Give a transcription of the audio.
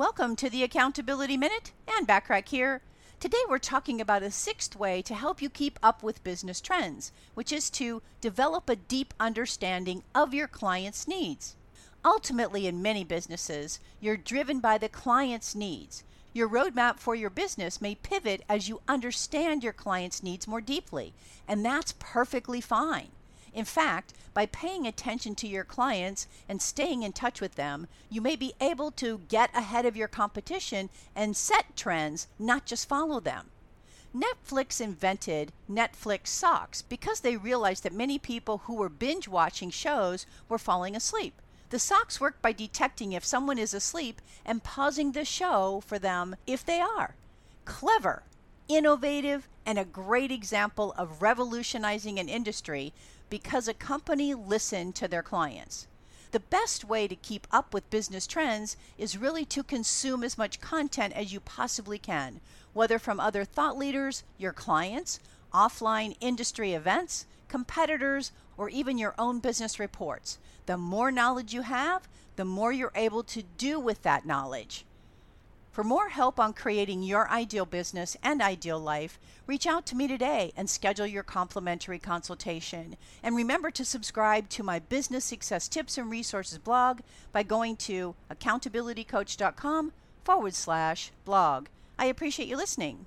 Welcome to the Accountability Minute Anne Bachrach here. Today we're talking about a sixth way to help you keep up with business trends, which is to develop a deep understanding of your client's needs. Ultimately, in many businesses, you're driven by the client's needs. Your roadmap for your business may pivot as you understand your client's needs more deeply, and that's perfectly fine. In fact, by paying attention to your clients and staying in touch with them, you may be able to get ahead of your competition and set trends, not just follow them. Netflix invented Netflix socks because they realized that many people who were binge watching shows were falling asleep. The socks work by detecting if someone is asleep and pausing the show for them if they are. Clever, innovative, and a great example of revolutionizing an industry because a company listened to their clients. The best way to keep up with business trends is really to consume as much content as you possibly can, whether from other thought leaders, your clients, offline industry events, competitors, or even your own business reports. The more knowledge you have, the more you're able to do with that knowledge. For more help on creating your ideal business and ideal life, reach out to me today and schedule your complimentary consultation. And remember to subscribe to my business success tips and resources blog by going to accountabilitycoach.com forward slash blog. I appreciate you listening.